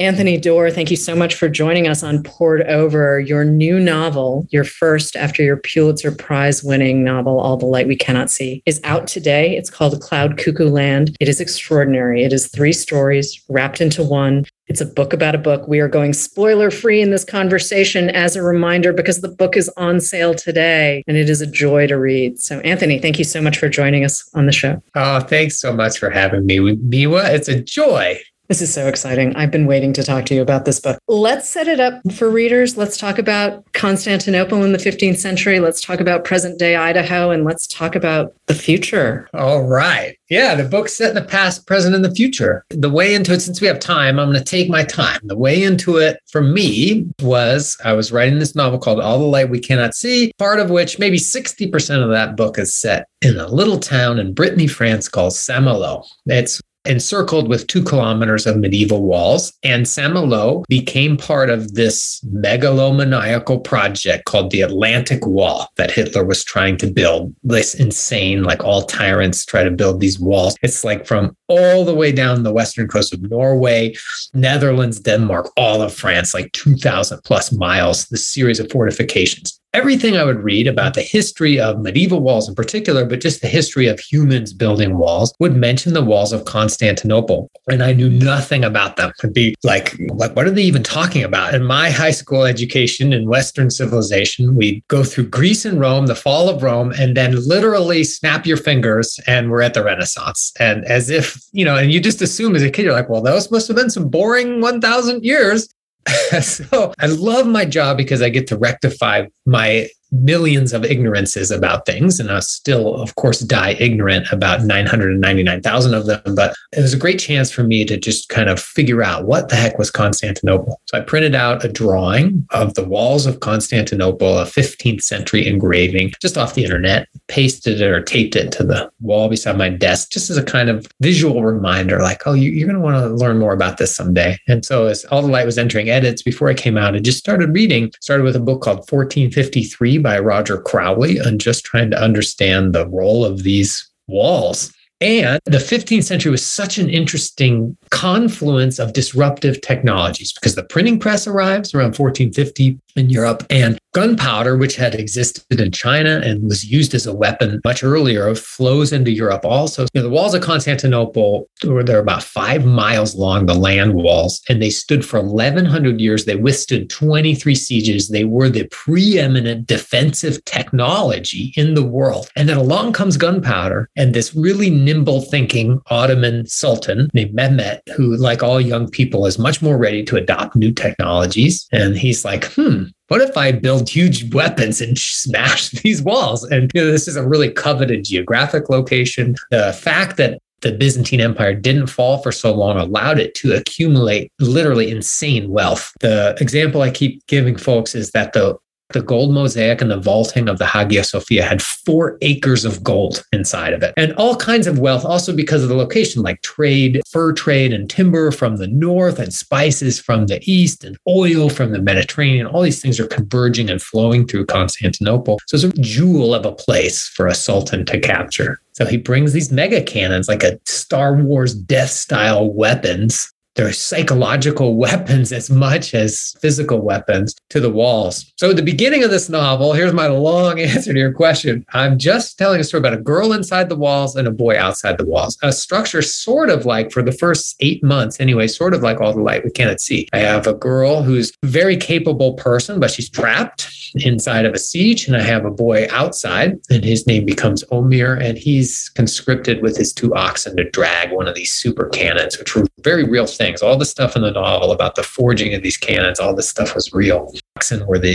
Anthony Doerr, thank you so much for joining us on Poured Over, your new novel, your first after your Pulitzer Prize winning novel, All the Light We Cannot See, is out today. It's called Cloud Cuckoo Land. It is extraordinary. It is three stories wrapped into one. It's a book about a book. We are going spoiler free in this conversation as a reminder because the book is on sale today and it is a joy to read. So, Anthony, thank you so much for joining us on the show. Oh, thanks so much for having me. Miwa, it's a joy. This is so exciting. I've been waiting to talk to you about this book. Let's set it up for readers. Let's talk about Constantinople in the 15th century. Let's talk about present day Idaho and let's talk about the future. All right. Yeah, the book's set in the past, present, and the future. The way into it, since we have time, I'm going to take my time. The way into it for me was I was writing this novel called All the Light We Cannot See, part of which maybe 60% of that book is set in a little town in Brittany, France called Saint-Malo. It's encircled with two kilometers of medieval walls. And Saint-Malo became part of this megalomaniacal project called the Atlantic Wall that Hitler was trying to build. This insane, like all tyrants try to build these walls. It's like from all the way down the western coast of Norway, Netherlands, Denmark, all of France, like 2,000 plus miles, the series of fortifications everything I would read about the history of medieval walls in particular, but just the history of humans building walls would mention the walls of Constantinople. And I knew nothing about them. I'd be like, what, what are they even talking about? In my high school education in Western civilization, we go through Greece and Rome, the fall of Rome, and then literally snap your fingers and we're at the Renaissance. And as if, you know, and you just assume as a kid, you're like, well, those must have been some boring 1,000 years. so I love my job because I get to rectify my millions of ignorances about things. And I still, of course, die ignorant about 999,000 of them. But it was a great chance for me to just kind of figure out what the heck was Constantinople. So I printed out a drawing of the walls of Constantinople, a 15th century engraving, just off the internet, pasted it or taped it to the wall beside my desk, just as a kind of visual reminder like, oh, you, are going to want to learn more about this someday. And so as all the light was entering edits before I came out, I just started reading, started with a book called 1453 by Roger Crowley and just trying to understand the role of these walls. And the 15th century was such an interesting confluence of disruptive technologies because the printing press arrives around 1450 in Europe and gunpowder, which had existed in China and was used as a weapon much earlier, flows into Europe also. You know, the walls of Constantinople were they're about five miles long, the land walls, and they stood for 1100 years. They withstood 23 sieges. They were the preeminent defensive technology in the world. And then along comes gunpowder and this really nimble thinking Ottoman sultan named Mehmet, who, like all young people, is much more ready to adopt new technologies. And he's like, hmm, what if I build huge weapons and smash these walls? And you know, this is a really coveted geographic location. The fact that the Byzantine Empire didn't fall for so long allowed it to accumulate literally insane wealth. The example I keep giving folks is that the the gold mosaic and the vaulting of the Hagia Sophia had four acres of gold inside of it and all kinds of wealth, also because of the location, like trade, fur trade, and timber from the north, and spices from the east, and oil from the Mediterranean. All these things are converging and flowing through Constantinople. So it's a jewel of a place for a sultan to capture. So he brings these mega cannons, like a Star Wars death style weapons they're psychological weapons as much as physical weapons to the walls. So, at the beginning of this novel, here's my long answer to your question. I'm just telling a story about a girl inside the walls and a boy outside the walls. A structure sort of like for the first eight months, anyway, sort of like all the light we cannot see. I have a girl who's a very capable person, but she's trapped inside of a siege. And I have a boy outside, and his name becomes Omeir, and he's conscripted with his two oxen to drag one of these super cannons, which were very real things things. All the stuff in the novel about the forging of these cannons, all this stuff was real. Oxen were the,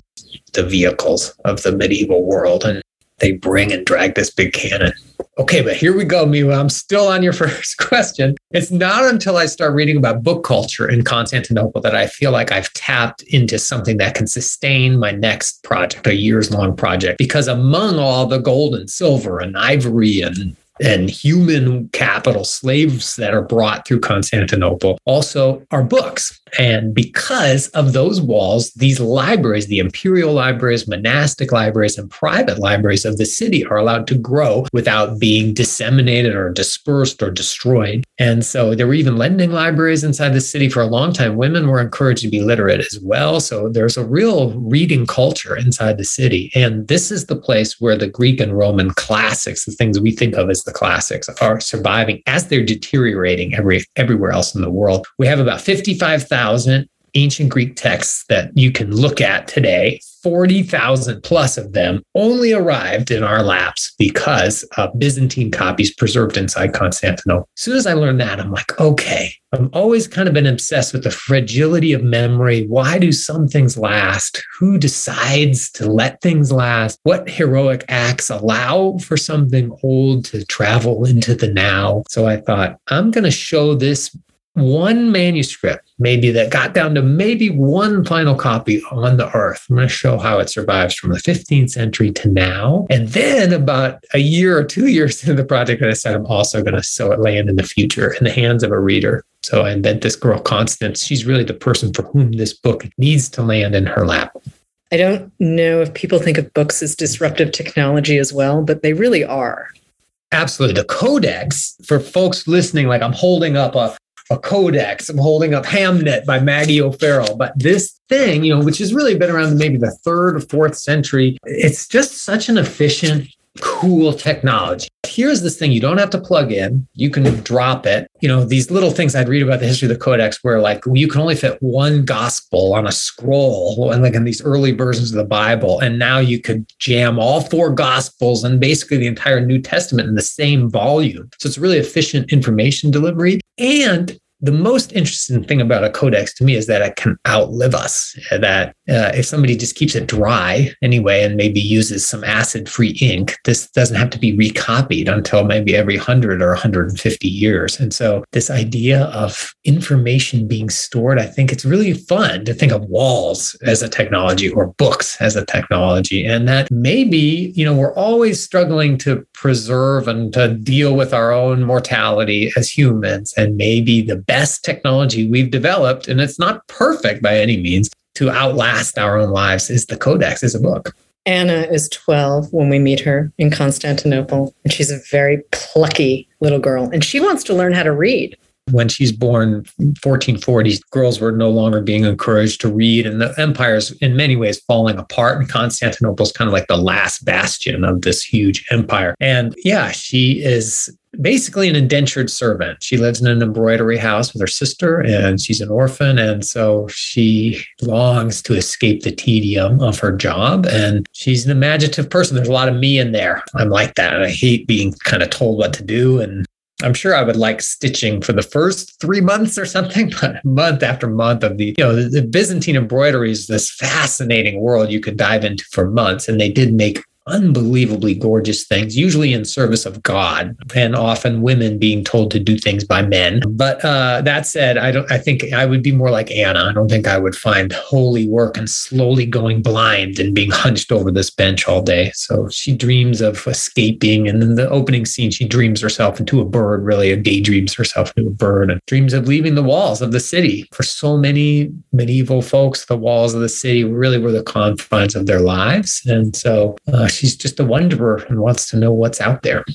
the vehicles of the medieval world, and they bring and drag this big cannon. Okay, but here we go, Miwa. I'm still on your first question. It's not until I start reading about book culture in Constantinople that I feel like I've tapped into something that can sustain my next project, a years long project. Because among all the gold and silver and ivory and and human capital slaves that are brought through Constantinople also are books. And because of those walls, these libraries, the imperial libraries, monastic libraries, and private libraries of the city are allowed to grow without being disseminated or dispersed or destroyed. And so there were even lending libraries inside the city for a long time. Women were encouraged to be literate as well. So there's a real reading culture inside the city. And this is the place where the Greek and Roman classics, the things we think of as the classics, are surviving as they're deteriorating every, everywhere else in the world. We have about 55,000 ancient Greek texts that you can look at today. 40,000 plus of them only arrived in our laps because of Byzantine copies preserved inside Constantinople. As soon as I learned that, I'm like, okay, I've always kind of been obsessed with the fragility of memory. Why do some things last? Who decides to let things last? What heroic acts allow for something old to travel into the now? So I thought, I'm going to show this one manuscript, maybe that got down to maybe one final copy on the earth. I'm going to show how it survives from the 15th century to now. And then about a year or two years into the project, I said I'm also going to show it land in the future in the hands of a reader. So I invent this girl, Constance. She's really the person for whom this book needs to land in her lap. I don't know if people think of books as disruptive technology as well, but they really are. Absolutely. The codex, for folks listening, like I'm holding up a a codex. I'm holding up Hamnet by Maggie O'Farrell. But this thing, you know, which has really been around maybe the third or fourth century, it's just such an efficient, cool technology. Here's this thing you don't have to plug in. You can drop it. You know, these little things I'd read about the history of the codex where like you can only fit one gospel on a scroll and like in these early versions of the Bible. And now you could jam all four gospels and basically the entire New Testament in the same volume. So it's really efficient information delivery. And the most interesting thing about a codex to me is that it can outlive us. That uh, if somebody just keeps it dry anyway and maybe uses some acid free ink, this doesn't have to be recopied until maybe every 100 or 150 years. And so, this idea of information being stored, I think it's really fun to think of walls as a technology or books as a technology. And that maybe, you know, we're always struggling to preserve and to deal with our own mortality as humans. And maybe the best technology we've developed, and it's not perfect by any means, to outlast our own lives is the Codex, is a book. Anna is 12 when we meet her in Constantinople, and she's a very plucky little girl, and she wants to learn how to read. When she's born, 1440s, girls were no longer being encouraged to read, and the empire is in many ways falling apart. And Constantinople is kind of like the last bastion of this huge empire. And yeah, she is basically an indentured servant. She lives in an embroidery house with her sister, and she's an orphan. And so she longs to escape the tedium of her job. And she's an imaginative person. There's a lot of me in there. I'm like that. And I hate being kind of told what to do. And I'm sure I would like stitching for the first three months or something, but month after month of the, you know, the, Byzantine embroidery is this fascinating world you could dive into for months. And they did make unbelievably gorgeous things, usually in service of God, and often women being told to do things by men. But uh, that said, I don't. I think I would be more like Anna. I don't think I would find holy work and slowly going blind and being hunched over this bench all day. So she dreams of escaping, and in the opening scene, she dreams herself into a bird. Really, a daydreams herself into a bird, and dreams of leaving the walls of the city. For so many medieval folks, the walls of the city really were the confines of their lives, and so. Uh, she's just a wanderer and wants to know what's out there.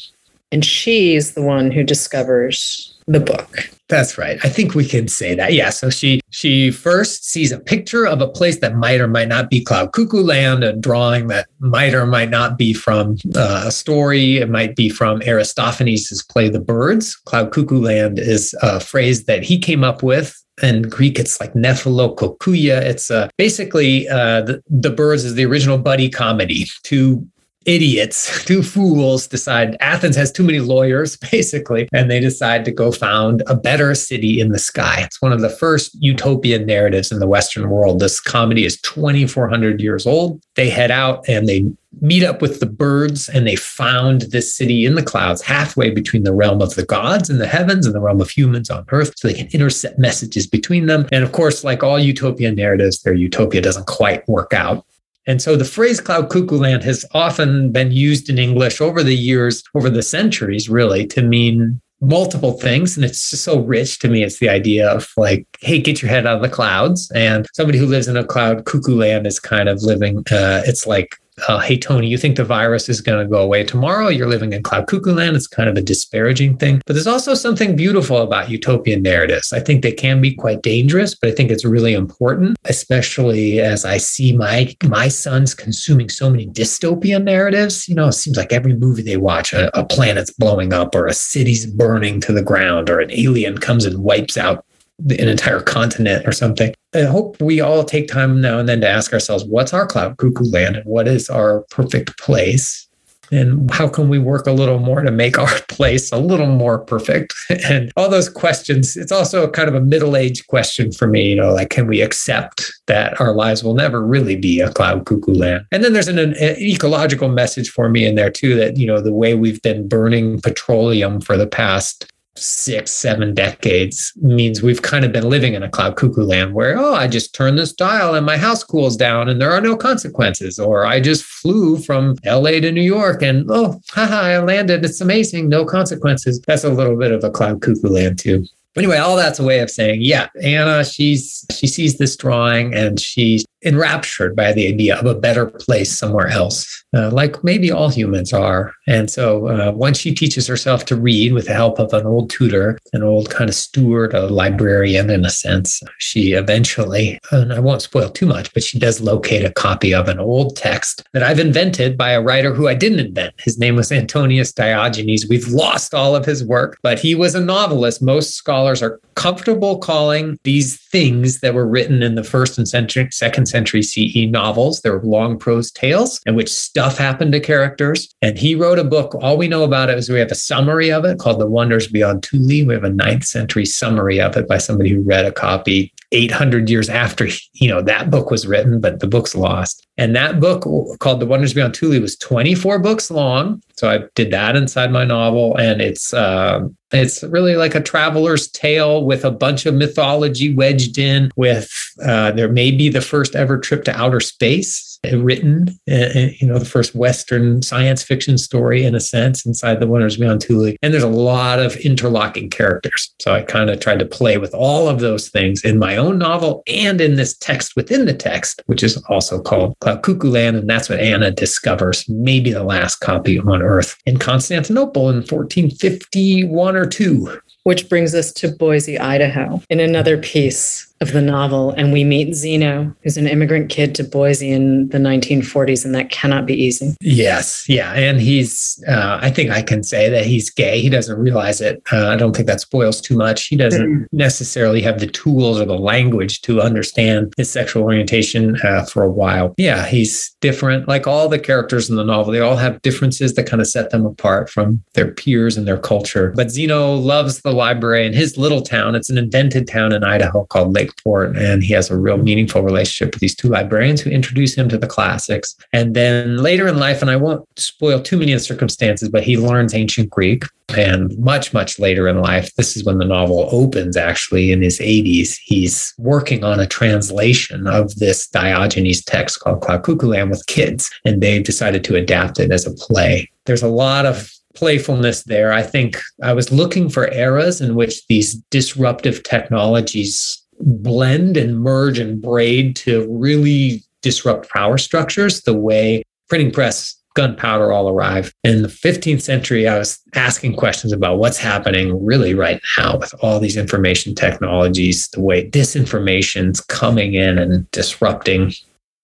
And she's the one who discovers the book. That's right. I think we can say that. Yeah. So she she first sees a picture of a place that might or might not be Cloud Cuckoo Land, a drawing that might or might not be from uh, a story. It might be from Aristophanes' play The Birds. Cloud Cuckoo Land is a phrase that he came up with in Greek, it's like Nephalokokuya. It's uh, basically uh, the, the Birds is the original buddy comedy. Two idiots, two fools decide Athens has too many lawyers, basically, and they decide to go found a better city in the sky. It's one of the first utopian narratives in the Western world. This comedy is 2,400 years old. They head out and they meet up with the birds and they found this city in the clouds halfway between the realm of the gods in the heavens and the realm of humans on earth so they can intercept messages between them and of course like all utopian narratives their utopia doesn't quite work out and so the phrase cloud cuckoo land has often been used in English over the years, over the centuries, really, to mean multiple things. And it's just so rich to me. It's the idea of like hey get your head out of the clouds. And somebody who lives in a cloud cuckoo land is kind of living uh, it's like uh, hey tony you think the virus is going to go away tomorrow? You're living in cloud cuckoo land. It's kind of a disparaging thing. But there's also something beautiful about utopian narratives. I think they can be quite dangerous but i think it's really important especially as i see my my sons consuming so many dystopian narratives. You know it seems like every movie they watch a, a planet's blowing up or a city's burning to the ground or an alien comes and wipes out an entire continent or something. I hope we all take time now and then to ask ourselves, what's our cloud cuckoo land and what is our perfect place? And how can we work a little more to make our place a little more perfect? And all those questions, it's also kind of a middle aged question for me, you know, like, can we accept that our lives will never really be a cloud cuckoo land? And then there's an, an ecological message for me in there too that, you know, the way we've been burning petroleum for the past six, seven decades means we've kind of been living in a cloud cuckoo land where, oh, I just turn this dial and my house cools down and there are no consequences. Or I just flew from LA to New York and, oh, haha, I landed. It's amazing. No consequences. That's a little bit of a cloud cuckoo land, too anyway, all that's a way of saying, yeah, Anna, she's she sees this drawing and she's enraptured by the idea of a better place somewhere else, uh, like maybe all humans are. And so uh, once she teaches herself to read with the help of an old tutor, an old kind of steward, a librarian in a sense, she eventually, and I won't spoil too much, but she does locate a copy of an old text that I've invented by a writer who I didn't invent. His name was Antonius Diogenes. We've lost all of his work, but he was a novelist. Most scholars are comfortable calling these things that were written in the first and century, second century CE novels. They were long prose tales in which stuff happened to characters. And he wrote a book. All we know about it is we have a summary of it called The Wonders Beyond Thule. We have a ninth century summary of it by somebody who read a copy 800 years after you know that book was written but the book's lost and that book called the wonders beyond thule was 24 books long so i did that inside my novel and it's uh, it's really like a traveler's tale with a bunch of mythology wedged in with uh, there may be the first ever trip to outer space written, uh, you know, the first Western science fiction story in a sense inside the Wonders Beyond Thule. And there's a lot of interlocking characters. So I kind of tried to play with all of those things in my own novel and in this text within the text, which is also called Cloud Cuckoo Land. And that's what Anna discovers, maybe the last copy on Earth in Constantinople in 1451 or 2. Which brings us to Boise, Idaho, in another piece of the novel. And we meet Zeno, who's an immigrant kid to Boise in the 1940s, and that cannot be easy. Yes. Yeah. And he's, uh, I think I can say that he's gay. He doesn't realize it. Uh, I don't think that spoils too much. He doesn't mm-hmm. necessarily have the tools or the language to understand his sexual orientation uh, for a while. Yeah. He's different. Like all the characters in the novel, they all have differences that kind of set them apart from their peers and their culture. But Zeno loves the library in his little town. It's an invented town in Idaho called Lake And he has a real meaningful relationship with these two librarians who introduce him to the classics. And then later in life, and I won't spoil too many of the circumstances, but he learns ancient Greek. And much, much later in life, this is when the novel opens actually in his 80s. He's working on a translation of this Diogenes text called Land with kids, and they've decided to adapt it as a play. There's a lot of playfulness there. I think I was looking for eras in which these disruptive technologies blend and merge and braid to really disrupt power structures the way printing press gunpowder all arrived. In the 15th century, I was asking questions about what's happening really right now with all these information technologies, the way disinformation's coming in and disrupting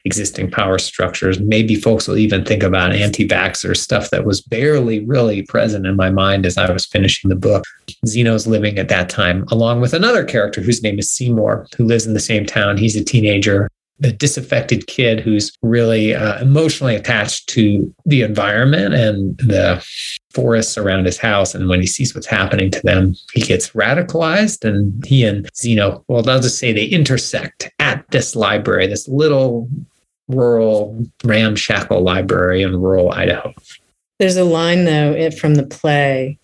existing power structures. Maybe folks will even think about anti vaxxer stuff that was barely really present in my mind as I was finishing the book. Zeno's living at that time, along with another character whose name is Seymour, who lives in the same town. He's a teenager. A disaffected kid who's really uh, emotionally attached to the environment and the forests around his house. And when he sees what's happening to them, he gets radicalized. And he and Zeno, well, I'll just say they intersect at this library, this little rural ramshackle library in rural Idaho. There's a line though from the play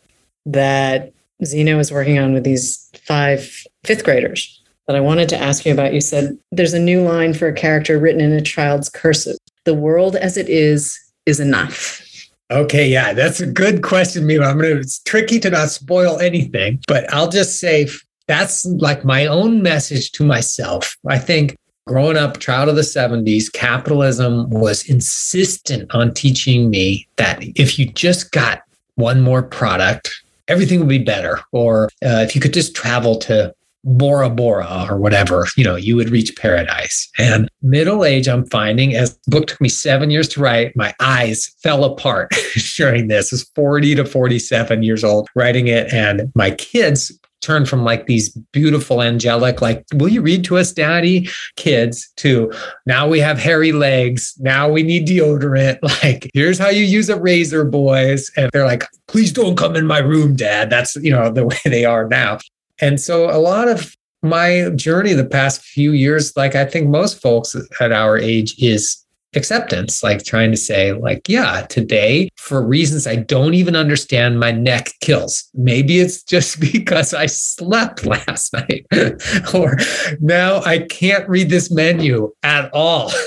that Zeno is working on with these five fifth graders that I wanted to ask you about. You said there's a new line for a character written in a child's cursive. The world as it is is enough. Okay, yeah, that's a good question, Miwa. I'm gonna it's tricky to not spoil anything, but I'll just say that's like my own message to myself. I think growing up, child of the 70s, capitalism was insistent on teaching me that if you just got one more product, everything would be better. Or uh, if you could just travel to Bora Bora or whatever, you know, you would reach paradise. And middle age, I'm finding as the book took me seven years to write, my eyes fell apart during this. Is 40 to 47 years old writing it. And my kids turned from like these beautiful angelic like will you read to us daddy? kids to now we have hairy legs. Now we need deodorant. Like here's how you use a razor boys. And they're like please don't come in my room dad. That's you know the way they are now. And so a lot of my journey the past few years like i think most folks at our age is acceptance, like trying to say, like, yeah, today, for reasons I don't even understand, my neck kills. Maybe it's just because I slept last night, or now I can't read this menu at all.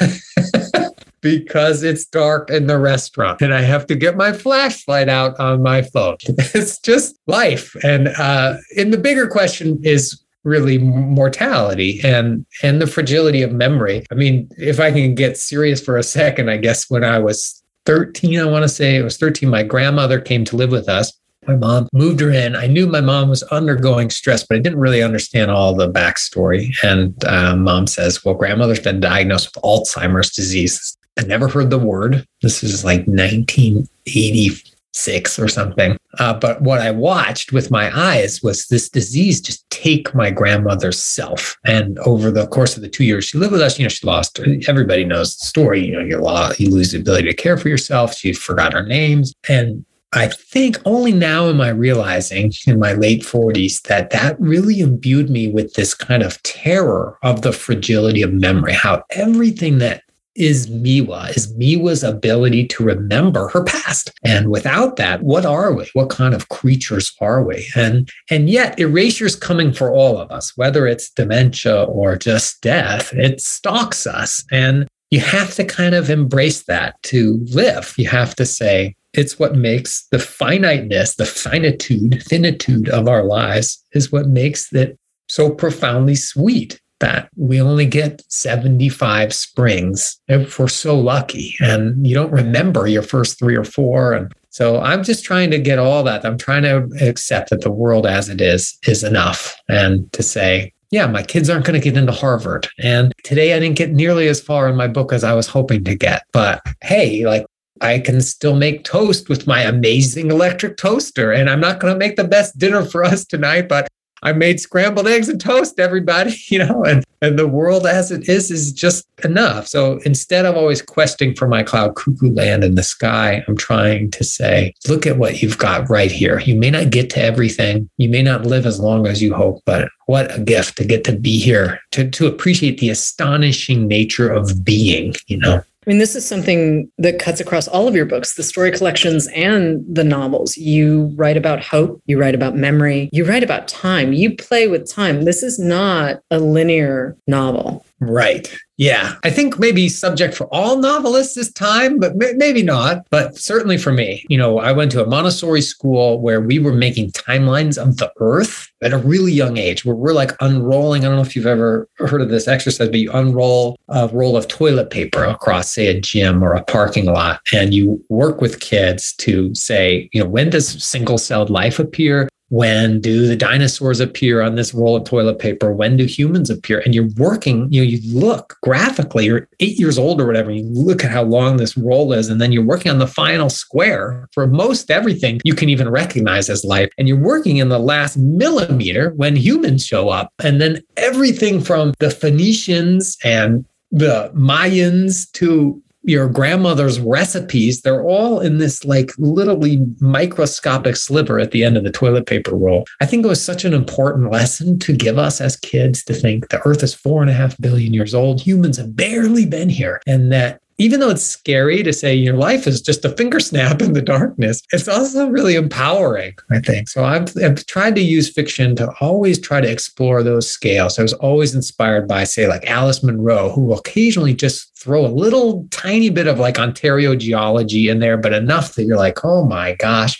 because it's dark in the restaurant and I have to get my flashlight out on my phone. It's just life. And uh, and the bigger question is really mortality and and the fragility of memory. I mean, if I can get serious for a second, I guess when I was 13, I want to say it was 13, my grandmother came to live with us. My mom moved her in. I knew my mom was undergoing stress, but I didn't really understand all the backstory. And uh, mom says, Well, grandmother's been diagnosed with Alzheimer's disease. I never heard the word. This is like 1980 six or something. Uh, but what I watched with my eyes was this disease just take my grandmother's self. And over the course of the two years she lived with us, you know, she lost. Everybody knows the story. You know, you lost, you lose the ability to care for yourself. She forgot her names, and I think only now am I realizing in my late 40s that that really imbued me with this kind of terror of the fragility of memory, how everything that is Miwa, is Miwa's ability to remember her past. And without that, what are we? What kind of creatures are we? And and yet erasure is coming for all of us, whether it's dementia or just death, it stalks us. And you have to kind of embrace that to live. You have to say, it's what makes the finiteness, the finitude, finitude of our lives is what makes it so profoundly sweet that we only get 75 springs if we're so lucky and you don't remember your first three or four and so i'm just trying to get all that i'm trying to accept that the world as it is is enough and to say yeah, my kids aren't going to get into Harvard. And today I didn't get nearly as far in my book as I was hoping to get. But hey, like I can still make toast with my amazing electric toaster. And I'm not going to make the best dinner for us tonight, but I made scrambled eggs and toast, everybody, you know, and, and the world as it is is just enough. So instead of always questing for my cloud cuckoo land in the sky, I'm trying to say, look at what you've got right here. You may not get to everything. You may not live as long as you hope, but what a gift to get to be here, to, to appreciate the astonishing nature of being, you know. I mean, this is something that cuts across all of your books, the story collections and the novels. You write about hope, you write about memory, you write about time, you play with time. This is not a linear novel. Right. Yeah. I think maybe subject for all novelists this time, but maybe not. But certainly for me, you know, I went to a Montessori school where we were making timelines of the earth at a really young age, where we're like unrolling. I don't know if you've ever heard of this exercise, but you unroll a roll of toilet paper across, say, a gym or a parking lot, and you work with kids to say, you know, when does single celled life appear? When do the dinosaurs appear on this roll of toilet paper? When do humans appear? And you're working you know you look graphically you're eight years old or whatever you look at how long this roll is and then you're working on the final square for most everything you can even recognize as life. And you're working in the last millimeter when humans show up. And then everything from the phoenicians and the mayans to your grandmother's recipes, they're all in this like literally microscopic sliver at the end of the toilet paper roll. I think it was such an important lesson to give us as kids to think the earth is four and a half billion years old. Humans have barely been here and that even though it's scary to say your life is just a finger snap in the darkness, it's also really empowering, I think. So I've, I've tried to use fiction to always try to explore those scales. I was always inspired by, say, like Alice Munro, who will occasionally just throw a little tiny bit of like Ontario geology in there, but enough that you're like, oh my gosh,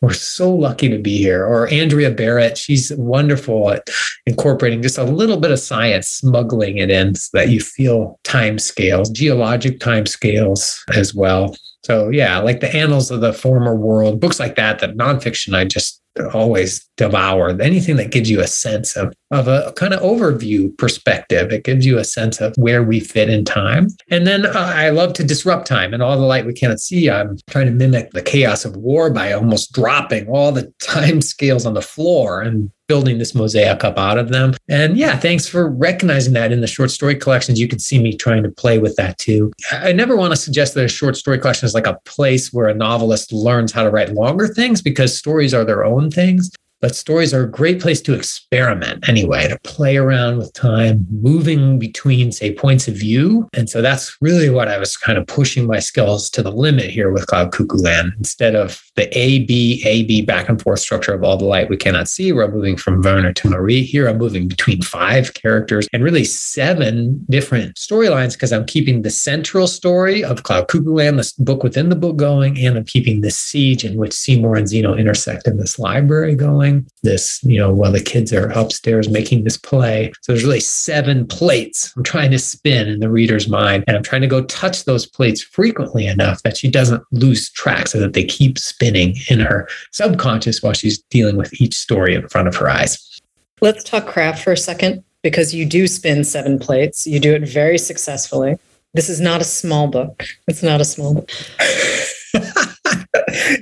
we're so lucky to be here. Or Andrea Barrett, she's wonderful at incorporating just a little bit of science, smuggling it in so that you feel time scales, geologic time scales as well. So yeah, like the annals of the former world, books like that, that nonfiction, I just always devour anything that gives you a sense of of a kind of overview perspective it gives you a sense of where we fit in time and then uh, i love to disrupt time and all the light we cannot see i'm trying to mimic the chaos of war by almost dropping all the time scales on the floor and building this mosaic up out of them. And yeah, thanks for recognizing that in the short story collections. You can see me trying to play with that too. I never want to suggest that a short story collection is like a place where a novelist learns how to write longer things because stories are their own things. But stories are a great place to experiment anyway, to play around with time, moving between, say, points of view. And so that's really what I was kind of pushing my skills to the limit here with Cloud Cuckoo Land. Instead of the A, B, A, B back and forth structure of all the light we cannot see, where I'm moving from Werner to Marie. Here I'm moving between five characters and really seven different storylines because I'm keeping the central story of Cloud Cuckoo Land, this book within the book going, and I'm keeping the siege in which Seymour and Zeno intersect in this library going doing this, you know, while the kids are upstairs making this play. So there's really seven plates I'm trying to spin in the reader's mind. And I'm trying to go touch those plates frequently enough that she doesn't lose track so that they keep spinning in her subconscious while she's dealing with each story in front of her eyes. Let's talk craft for a second because you do spin seven plates. You do it very successfully. This is not a small book. It's not a small book.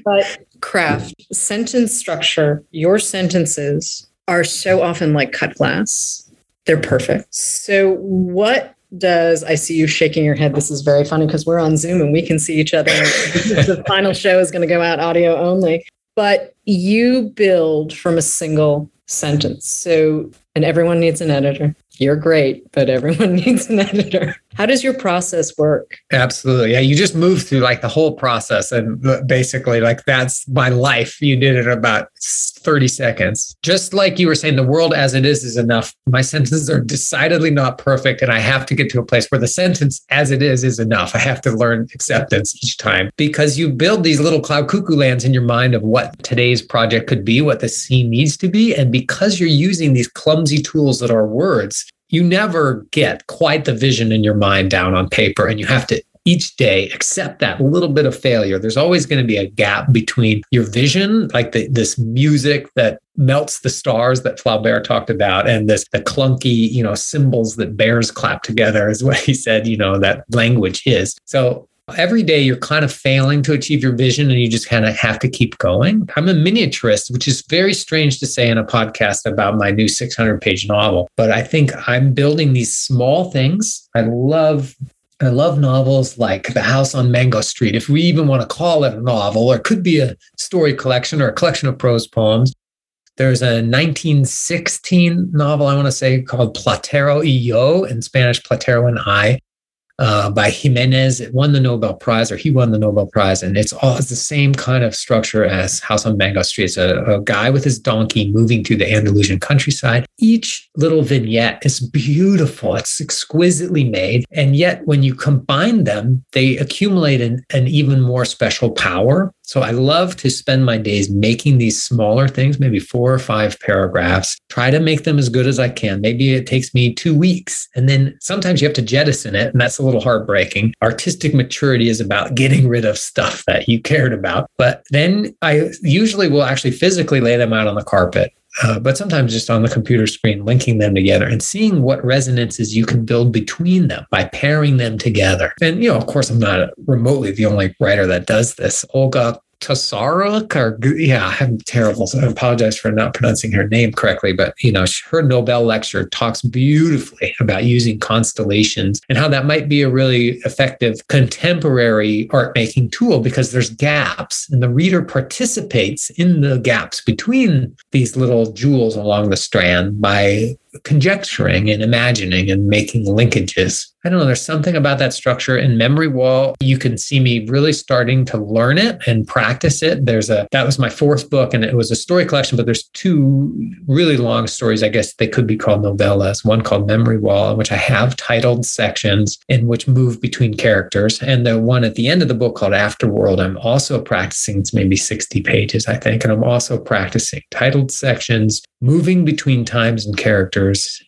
but craft, sentence structure, your sentences are so often like cut glass. They're perfect. So, what does I see you shaking your head? This is very funny because we're on Zoom and we can see each other. the final show is going to go out audio only. But you build from a single sentence. So, and everyone needs an editor you're great, but everyone needs an editor. How does your process work? Absolutely. Yeah. You just move through like the whole process and uh, basically, like, that's my life. You did it in about 30 seconds. Just like you were saying, the world as it is is enough. My sentences are decidedly not perfect. And I have to get to a place where the sentence as it is is enough. I have to learn acceptance each time because you build these little cloud cuckoo lands in your mind of what today's project could be, what the scene needs to be. And because you're using these clumsy tools that are words, you never get quite the vision in your mind down on paper and you have to each day accept that little bit of failure. There's always going to be a gap between your vision like the, this music that melts the stars that flaubert talked about and this the clunky you know cymbals that bears clap together is what he said you know that language is. So Every day you're kind of failing to achieve your vision and you just kind of have to keep going. I'm a miniaturist, which is very strange to say in a podcast about my new 600 page novel, but I think I'm building these small things. I love I love novels like The House on Mango Street, if we even want to call it a novel, or it could be a story collection or a collection of prose poems. There's a 1916 novel, I want to say, called Platero y Yo, in Spanish, Platero and I, uh, by Jimenez. It won the Nobel Prize, or he won the Nobel Prize, and it's all it's the same kind of structure as House on Mango Street. It's a, a guy with his donkey moving through the Andalusian countryside. Each little vignette is beautiful. It's exquisitely made, and yet when you combine them, they accumulate an, an even more special power. So I love to spend my days making these smaller things, maybe four or five paragraphs, try to make them as good as I can. Maybe it takes me two weeks. And then sometimes you have to jettison it. And that's a little heartbreaking. Artistic maturity is about getting rid of stuff that you cared about. But then I usually will actually physically lay them out on the carpet uh, but sometimes just on the computer screen, linking them together and seeing what resonances you can build between them by pairing them together. And, you know, of course, I'm not remotely the only writer that does this. Olga Tosaruk, or yeah, I'm terrible. So I apologize for not pronouncing her name correctly, but you know, her Nobel lecture talks beautifully about using constellations and how that might be a really effective contemporary art making tool because there's gaps and the reader participates in the gaps between these little jewels along the strand by conjecturing and imagining and making linkages. I don't know, there's something about that structure in Memory Wall. You can see me really starting to learn it and practice it. There's a that was my fourth book and it was a story collection, but there's two really long stories. I guess they could be called novellas. One called Memory Wall, in which I have titled sections in which move between characters. And the one at the end of the book called Afterworld, I'm also practicing. It's maybe 60 pages, I think. And I'm also practicing titled sections, moving between times and characters,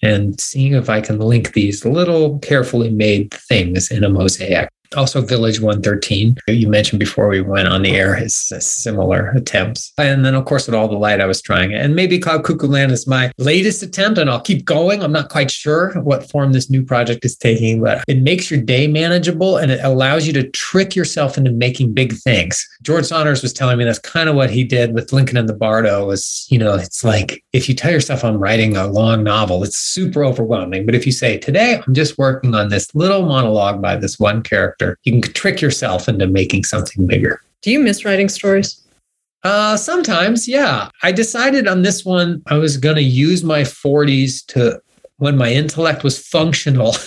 and seeing if I can link these little carefully made things in a mosaic. Also, Village 113, you mentioned before we went on the air, has similar attempts. And then, of course, with All the Light, I was trying it. And maybe Cloud Cuckoo Land is my latest attempt, and I'll keep going. I'm not quite sure what form this new project is taking, but it makes your day manageable and it allows you to trick yourself into making big things. George Saunders was telling me that's kind of what he did with Lincoln in the Bardo was, you know, it's like if you tell yourself I'm writing a long novel, it's super overwhelming. But if you say, today I'm just working on this little monologue by this one character, character, you can trick yourself into making something bigger. Do you miss writing stories? Uh, sometimes, yeah. I decided on this one, I was going to use my 40s to when my intellect was functional.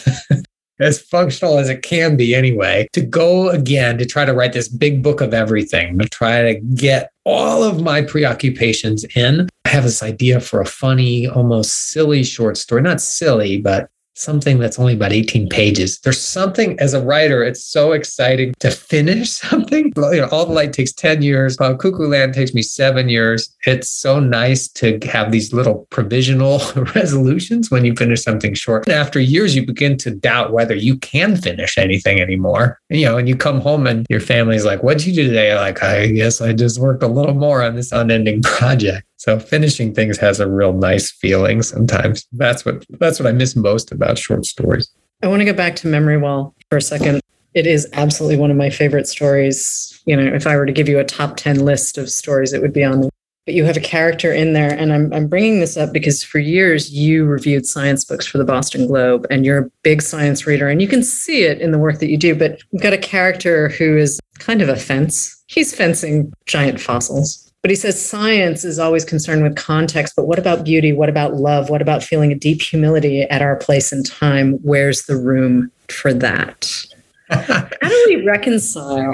as functional as it can be anyway, to go again to try to write this big book of everything, to try to get all of my preoccupations in. I have this idea for a funny, almost silly short story. Not silly, but something that's only about 18 pages. There's something as a writer, it's so exciting to finish something. You know, All the Light takes 10 years. Uh, Cuckoo Land takes me seven years. It's so nice to have these little provisional resolutions when you finish something short. And after years, you begin to doubt whether you can finish anything anymore. And, you know, and you come home and your family's like, what'd you do today? Like, I guess I just worked a little more on this unending project. So finishing things has a real nice feeling sometimes. That's what that's what I miss most about short stories. I want to go back to Memory Wall for a second. It is absolutely one of my favorite stories. You know, if I were to give you a top 10 list of stories, it would be on there. But you have a character in there. And I'm, I'm bringing this up because for years you reviewed science books for the Boston Globe and you're a big science reader and you can see it in the work that you do. But you've got a character who is kind of a fence. He's fencing giant fossils but he says science is always concerned with context, but what about beauty? What about love? What about feeling a deep humility at our place and time? Where's the room for that? How do we reconcile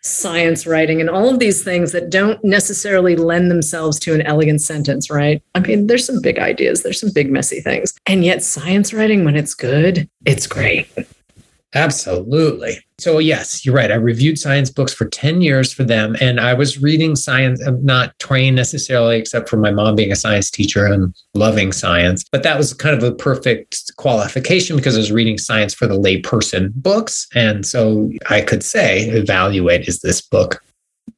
science writing and all of these things that don't necessarily lend themselves to an elegant sentence, right? I mean, there's some big ideas, there's some big messy things. And yet, science writing, when it's good, it's great. Absolutely. So, yes, you're right. I reviewed science books for 10 years for them. And I was reading science, I'm not trained necessarily, except for my mom being a science teacher and loving science. But that was kind of a perfect qualification because I was reading science for the layperson books. And so I could say, evaluate is this book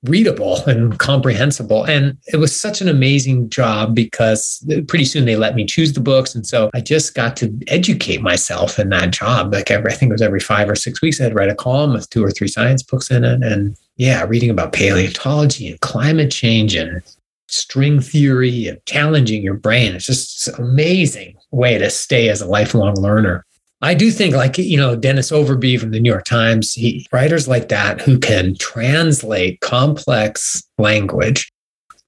readable and comprehensible. And it was such an amazing job because pretty soon they let me choose the books. And so I just got to educate myself in that job. Like every, I think it was every five or six weeks, I'd write a column with two or three science books in it. And yeah, reading about paleontology and climate change and string theory and challenging your brain. It's just amazing way to stay as a lifelong learner. I do think, like, you know, Dennis Overbye from the New York Times, he, writers like that who can translate complex language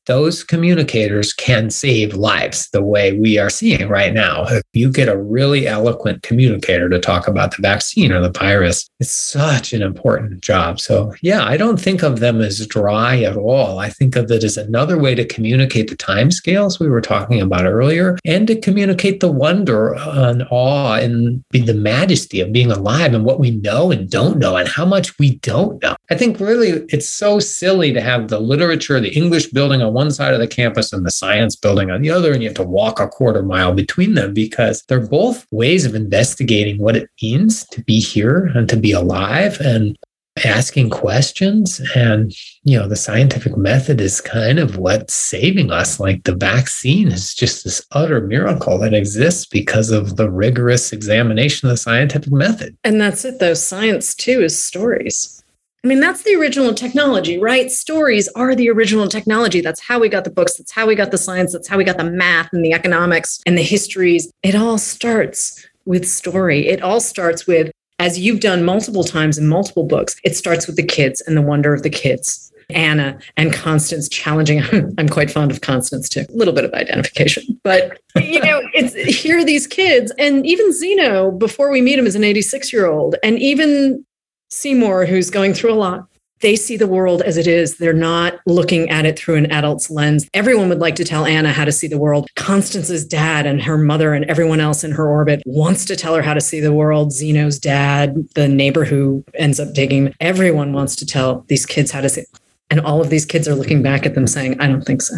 those communicators can save lives the way we are seeing right now. If you get a really eloquent communicator to talk about the vaccine or the virus, it's such an important job. So, yeah, I don't think of them as dry at all. I think of it as another way to communicate the timescales we were talking about earlier and to communicate the wonder and awe and the majesty of being alive and what we know and don't know and how much we don't know. I think really it's so silly to have the literature, the English building on one side of the campus and the science building on the other, and you have to walk a quarter mile between them because they're both ways of investigating what it means to be here and to be alive and asking questions. And you know the scientific method is kind of what's saving us. Like the vaccine is just this utter miracle that exists because of the rigorous examination of the scientific method. And that's it though. Science too is stories I mean, that's the original technology, right? Stories are the original technology. That's how we got the books. That's how we got the science. That's how we got the math and the economics and the histories. It all starts with story. It all starts with, as you've done multiple times in multiple books, it starts with the kids and the wonder of the kids Anna and Constance challenging. I'm quite fond of Constance too. A little bit of identification, but you know, it's here are these kids, and even Zeno before we meet him is an 86 year old, and even Seymour, who's going through a lot, they see the world as it is. They're not looking at it through an adult's lens. Everyone would like to tell Anna how to see the world. Constance's dad and her mother and everyone else in her orbit wants to tell her how to see the world. Zeno's dad, the neighbor who ends up digging, everyone wants to tell these kids how to see. And all of these kids are looking back at them saying, I don't think so.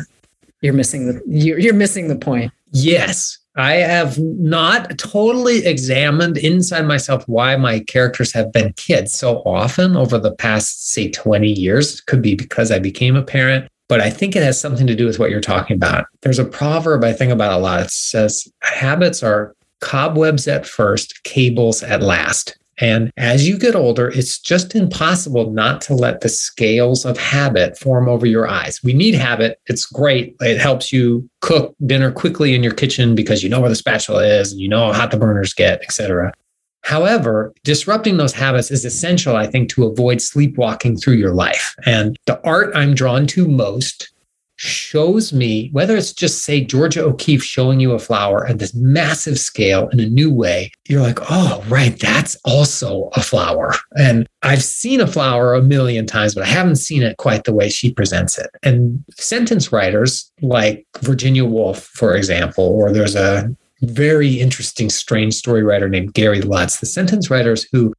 You're missing the you're, you're missing the point. Yes. I have not totally examined inside myself why my characters have been kids so often over the past, say, 20 years. It could be because I became a parent, but I think it has something to do with what you're talking about. There's a proverb I think about a lot. It says, habits are cobwebs at first, cables at last. And as you get older, it's just impossible not to let the scales of habit form over your eyes. We need habit. It's great. It helps you cook dinner quickly in your kitchen because you know where the spatula is and you know how hot the burners get, etc. However, disrupting those habits is essential, I think, to avoid sleepwalking through your life. And the art I'm drawn to most shows me whether it's just say Georgia O'Keeffe showing you a flower at this massive scale in a new way, you're like, oh, right, that's also a flower. And I've seen a flower a million times, but I haven't seen it quite the way she presents it. And sentence writers like Virginia Woolf, for example, or there's a very interesting, strange story writer named Gary Lutz, the sentence writers who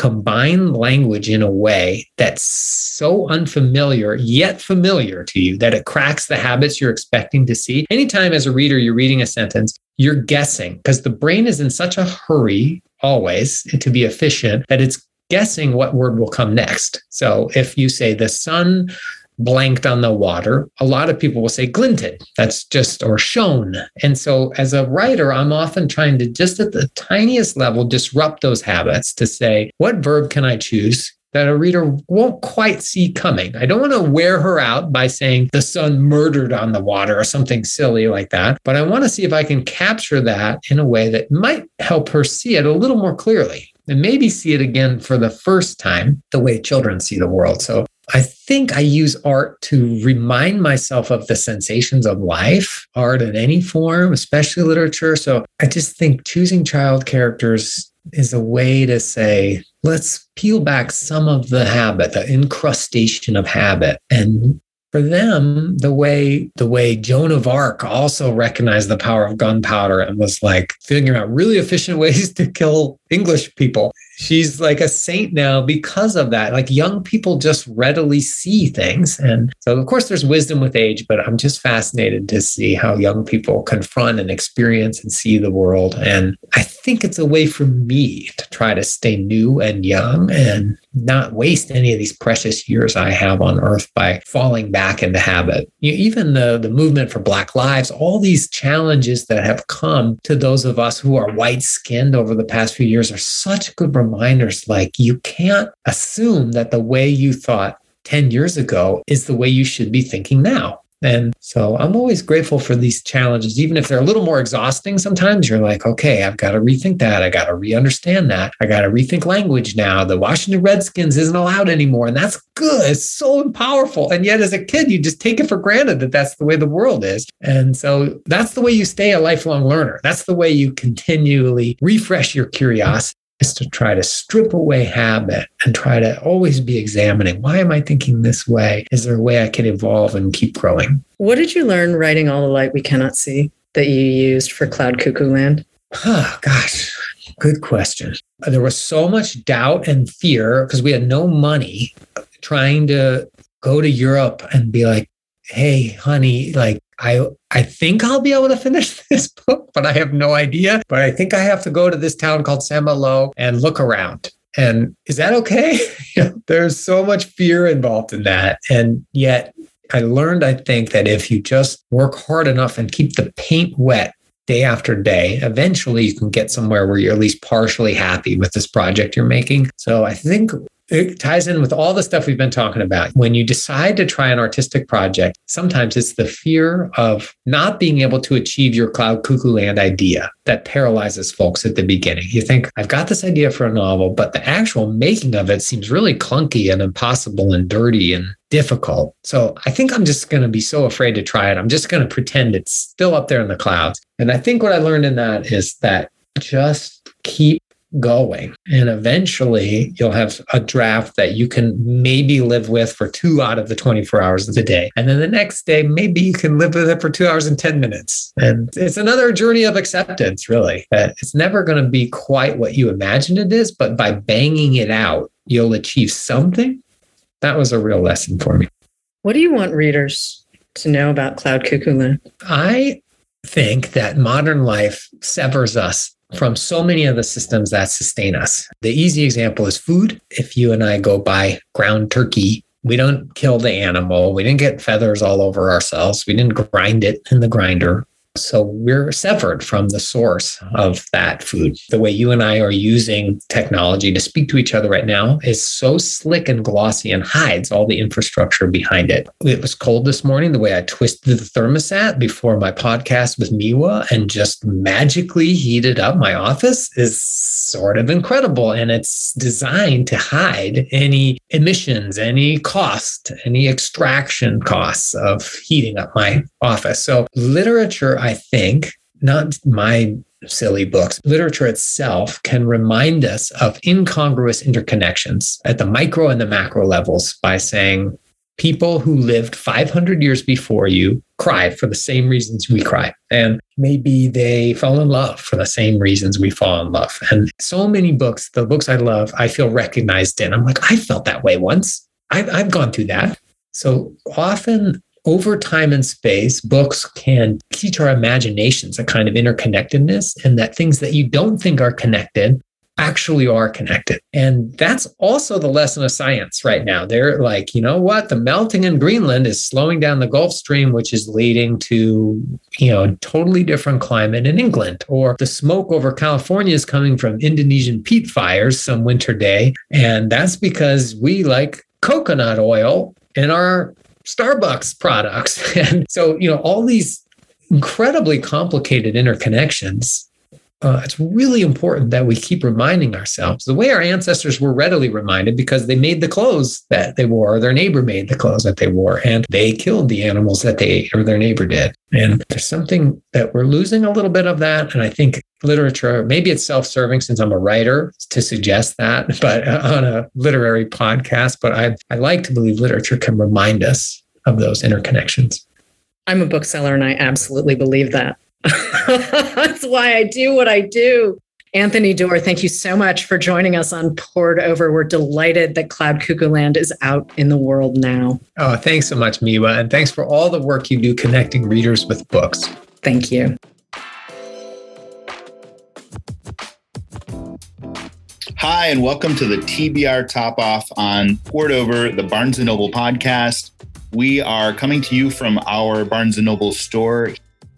combine language in a way that's so unfamiliar yet familiar to you that it cracks the habits you're expecting to see. Anytime as a reader you're reading a sentence, you're guessing because the brain is in such a hurry always to be efficient that it's guessing what word will come next. So if you say the sun blanked on the water, a lot of people will say glinted. That's just, or shone. And so as a writer, I'm often trying to just at the tiniest level disrupt those habits to say, what verb can I choose? That a reader won't quite see coming. I don't want to wear her out by saying the sun murdered on the water or something silly like that, but I want to see if I can capture that in a way that might help her see it a little more clearly and maybe see it again for the first time the way children see the world. So I think I use art to remind myself of the sensations of life, art in any form, especially literature. So I just think choosing child characters is a way to say, let's peel back some of the habit, the incrustation of habit, and for them, the way the way Joan of Arc also recognized the power of gunpowder and was like figuring out really efficient ways to kill English people she's like a saint now because of that. Like young people just readily see things. And so, of course, there's wisdom with age, but I'm just fascinated to see how young people confront and experience and see the world. And I think it's a way for me to try to stay new and young and not waste any of these precious years I have on earth by falling back into habit. You, even the, the movement for Black Lives, all these challenges that have come to those of us who are white skinned over the past few years are such good reminders. Like you can't assume that the way you thought 10 years ago is the way you should be thinking now. And so I'm always grateful for these challenges, even if they're a little more exhausting sometimes. You're like, okay, I've got to rethink that. I got to re understand that. I got to rethink language now. The Washington Redskins isn't allowed anymore. And that's good. It's so powerful. And yet, as a kid, you just take it for granted that that's the way the world is. And so that's the way you stay a lifelong learner. That's the way you continually refresh your curiosity is to try to strip away habit and try to always be examining why am I thinking this way? Is there a way I can evolve and keep growing? What did you learn writing All the Light We Cannot See that you used for Cloud Cuckoo Land? Oh, gosh, good question. There was so much doubt and fear because we had no money trying to go to Europe and be like, hey, honey, like I I think I'll be able to finish this book, but I have no idea. But I think I have to go to this town called Saint Malo and look around. And is that okay? There's so much fear involved in that. And yet I learned, I think, that if you just work hard enough and keep the paint wet day after day, eventually you can get somewhere where you're at least partially happy with this project you're making. So I think it ties in with all the stuff we've been talking about. When you decide to try an artistic project, sometimes it's the fear of not being able to achieve your cloud cuckoo land idea that paralyzes folks at the beginning. You think, I've got this idea for a novel, but the actual making of it seems really clunky and impossible and dirty and difficult. So I think I'm just going to be so afraid to try it. I'm just going to pretend it's still up there in the clouds. And I think what I learned in that is that just keep going. And eventually you'll have a draft that you can maybe live with for two out of the 24 hours of the day. And then the next day, maybe you can live with it for two hours and 10 minutes. And it's another journey of acceptance, really. That it's never going to be quite what you imagined it is, but by banging it out, you'll achieve something. That was a real lesson for me. What do you want readers to know about Cloud Cuckoo Land? I think that modern life severs us from so many of the systems that sustain us. The easy example is food. If you and I go buy ground turkey, we don't kill the animal. We didn't get feathers all over ourselves. We didn't grind it in the grinder. So we're severed from the source of that food. The way you and I are using technology to speak to each other right now is so slick and glossy and hides all the infrastructure behind it. It was cold this morning. The way I twisted the thermostat before my podcast with Miwa and just magically heated up my office is sort of incredible. And it's designed to hide any emissions, any cost, any extraction costs of heating up my office. So literature I think, not my silly books, literature itself can remind us of incongruous interconnections at the micro and the macro levels by saying, people who lived 500 years before you cry for the same reasons we cry. And maybe they fell in love for the same reasons we fall in love. And so many books, the books I love, I feel recognized in. I'm like, I felt that way once. I've, I've gone through that. So often over time and space, books can teach our imaginations a kind of interconnectedness and that things that you don't think are connected actually are connected. And that's also the lesson of science right now. They're like, you know what? The melting in Greenland is slowing down the Gulf Stream, which is leading to, you know, totally different climate in England. Or the smoke over California is coming from Indonesian peat fires some winter day. And that's because we like coconut oil in our Starbucks products. And so, you know, all these incredibly complicated interconnections. Uh, it's really important that we keep reminding ourselves the way our ancestors were readily reminded because they made the clothes that they wore, or their neighbor made the clothes that they wore, and they killed the animals that they or their neighbor did. And there's something that we're losing a little bit of that. And I think literature, maybe it's self serving since I'm a writer to suggest that, but uh, on a literary podcast. But I, I like to believe literature can remind us of those interconnections. I'm a bookseller and I absolutely believe that. That's why I do what I do. Anthony Doerr, thank you so much for joining us on Poured Over. We're delighted that Cloud Cuckoo Land is out in the world now. Oh, thanks so much, Miwa. And thanks for all the work you do connecting readers with books. Thank you. Hi, and welcome to the TBR Top Off on Poured Over, the Barnes & Noble podcast. We are coming to you from our Barnes & Noble store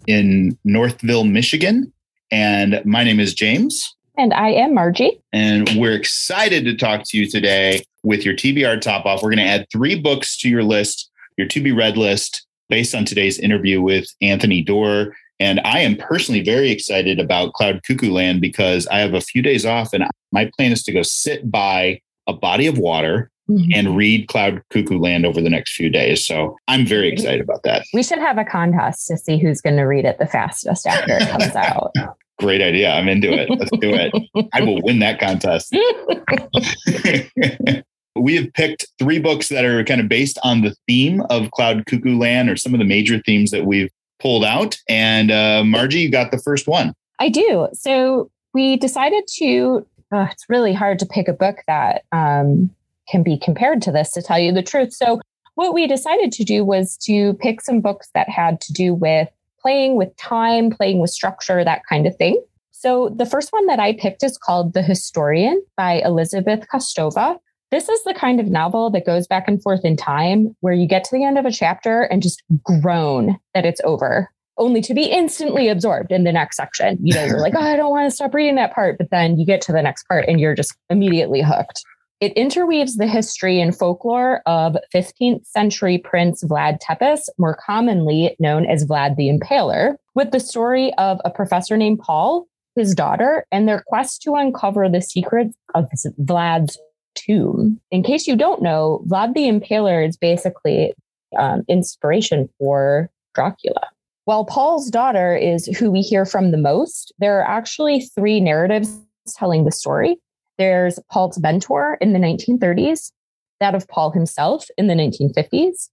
in Northville, Michigan. And my name is James. And I am Margie. And we're excited to talk to you today with your TBR Top Off. We're going to add three books to your list, your to be read list, based on today's interview with Anthony Doerr. And I am personally very excited about Cloud Cuckoo Land because I have a few days off and my plan is to go sit by a body of water mm-hmm. and read Cloud Cuckoo Land over the next few days. So I'm very excited about that. We should have a contest to see who's going to read it the fastest after it comes out. Great idea. I'm into it. Let's do it. I will win that contest. we have picked three books that are kind of based on the theme of Cloud Cuckoo Land or some of the major themes that we've pulled out. And uh, Margie, you got the first one. I do. So we decided to, uh, it's really hard to pick a book that um, can be compared to this, to tell you the truth. So what we decided to do was to pick some books that had to do with playing with time, playing with structure, that kind of thing. So the first one that I picked is called The Historian by Elizabeth Kostova. This is the kind of novel that goes back and forth in time where you get to the end of a chapter and just groan that it's over, only to be instantly absorbed in the next section. You know, you're like, oh, I don't want to stop reading that part. But then you get to the next part and you're just immediately hooked. It interweaves the history and folklore of 15th century Prince Vlad Tepes, more commonly known as Vlad the Impaler, with the story of a professor named Paul, his daughter, and their quest to uncover the secrets of Vlad's tomb. In case you don't know, Vlad the Impaler is basically um, inspiration for Dracula. While Paul's daughter is who we hear from the most, there are actually three narratives telling the story. There's Paul's mentor in the 1930s, that of Paul himself in the 1950s,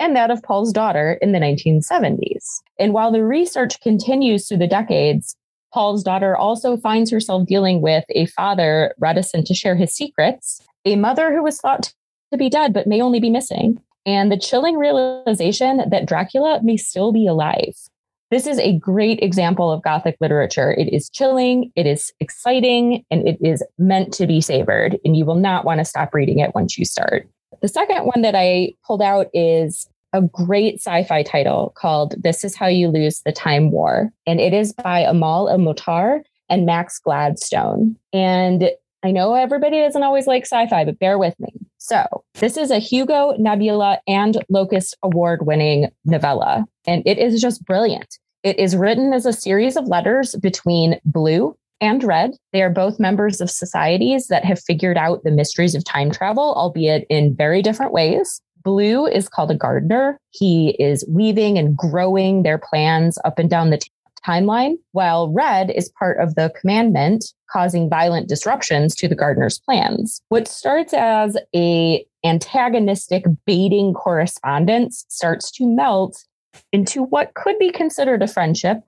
and that of Paul's daughter in the 1970s. And while the research continues through the decades, Paul's daughter also finds herself dealing with a father reticent to share his secrets, a mother who was thought to be dead but may only be missing, and the chilling realization that Dracula may still be alive. This is a great example of Gothic literature. It is chilling, it is exciting, and it is meant to be savored. And you will not want to stop reading it once you start. The second one that I pulled out is a great sci fi title called This Is How You Lose the Time War. And it is by Amal El-Mohtar and Max Gladstone. And I know everybody doesn't always like sci fi, but bear with me. So, this is a Hugo, Nebula, and Locus Award winning novella, and it is just brilliant. It is written as a series of letters between Blue and Red. They are both members of societies that have figured out the mysteries of time travel, albeit in very different ways. Blue is called a gardener. He is weaving and growing their plans up and down the t- timeline, while Red is part of the commandment causing violent disruptions to the gardener's plans. What starts as a antagonistic baiting correspondence starts to melt into what could be considered a friendship,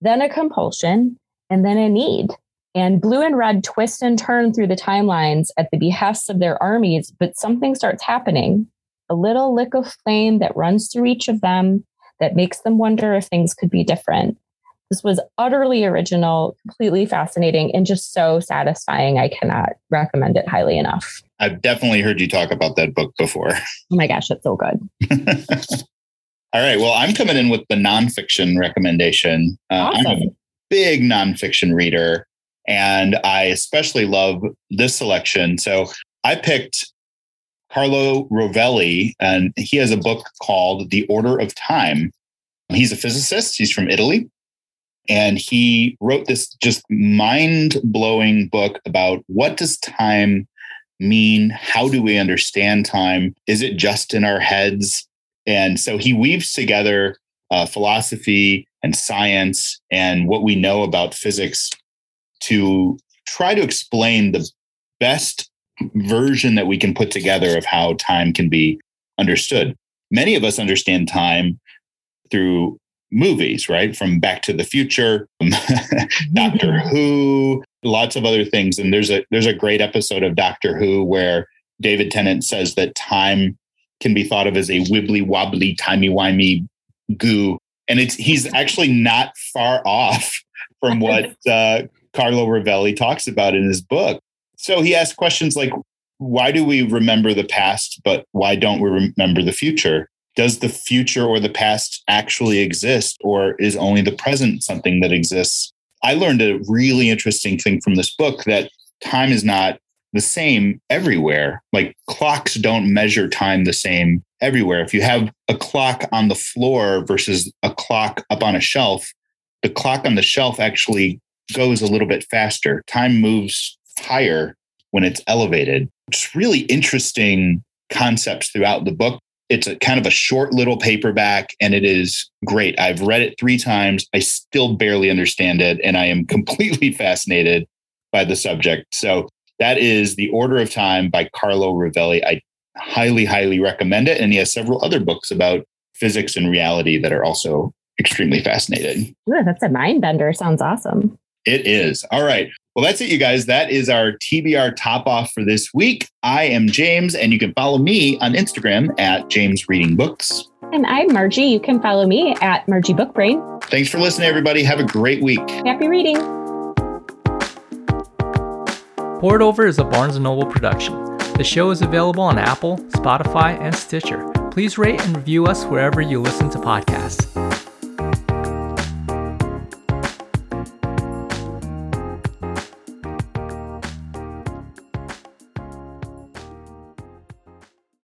then a compulsion, and then a need. And blue and red twist and turn through the timelines at the behests of their armies, but something starts happening. A little lick of flame that runs through each of them that makes them wonder if things could be different. This was utterly original, completely fascinating, and just so satisfying. I cannot recommend it highly enough. I've definitely heard you talk about that book before. Oh my gosh, it's so good. All right. Well, I'm coming in with the nonfiction recommendation. Uh, awesome. I'm a big nonfiction reader, and I especially love this selection. So I picked Carlo Rovelli, and he has a book called The Order of Time. He's a physicist, he's from Italy. And he wrote this just mind blowing book about what does time mean? How do we understand time? Is it just in our heads? And so he weaves together uh, philosophy and science and what we know about physics to try to explain the best version that we can put together of how time can be understood. Many of us understand time through movies, right? From Back to the Future, Doctor Who, lots of other things. And there's a there's a great episode of Doctor Who where David Tennant says that time can be thought of as a wibbly wobbly, timey wimey goo. And it's he's actually not far off from what uh, Carlo Rovelli talks about in his book. So he asks questions like, why do we remember the past, but why don't we remember the future? does the future or the past actually exist or is only the present something that exists i learned a really interesting thing from this book that time is not the same everywhere like clocks don't measure time the same everywhere if you have a clock on the floor versus a clock up on a shelf the clock on the shelf actually goes a little bit faster time moves higher when it's elevated it's really interesting concepts throughout the book it's a kind of a short little paperback and it is great. I've read it three times. I still barely understand it and I am completely fascinated by the subject. So that is The Order of Time by Carlo Rovelli. I highly, highly recommend it. And he has several other books about physics and reality that are also extremely fascinating. Ooh, that's a mind bender. Sounds awesome. It is. All right. Well, that's it, you guys. That is our TBR top off for this week. I am James, and you can follow me on Instagram at James Reading Books. And I'm Margie. You can follow me at Margie Bookbrain. Thanks for listening, everybody. Have a great week. Happy reading. Poured Over is a Barnes & Noble production. The show is available on Apple, Spotify, and Stitcher. Please rate and review us wherever you listen to podcasts.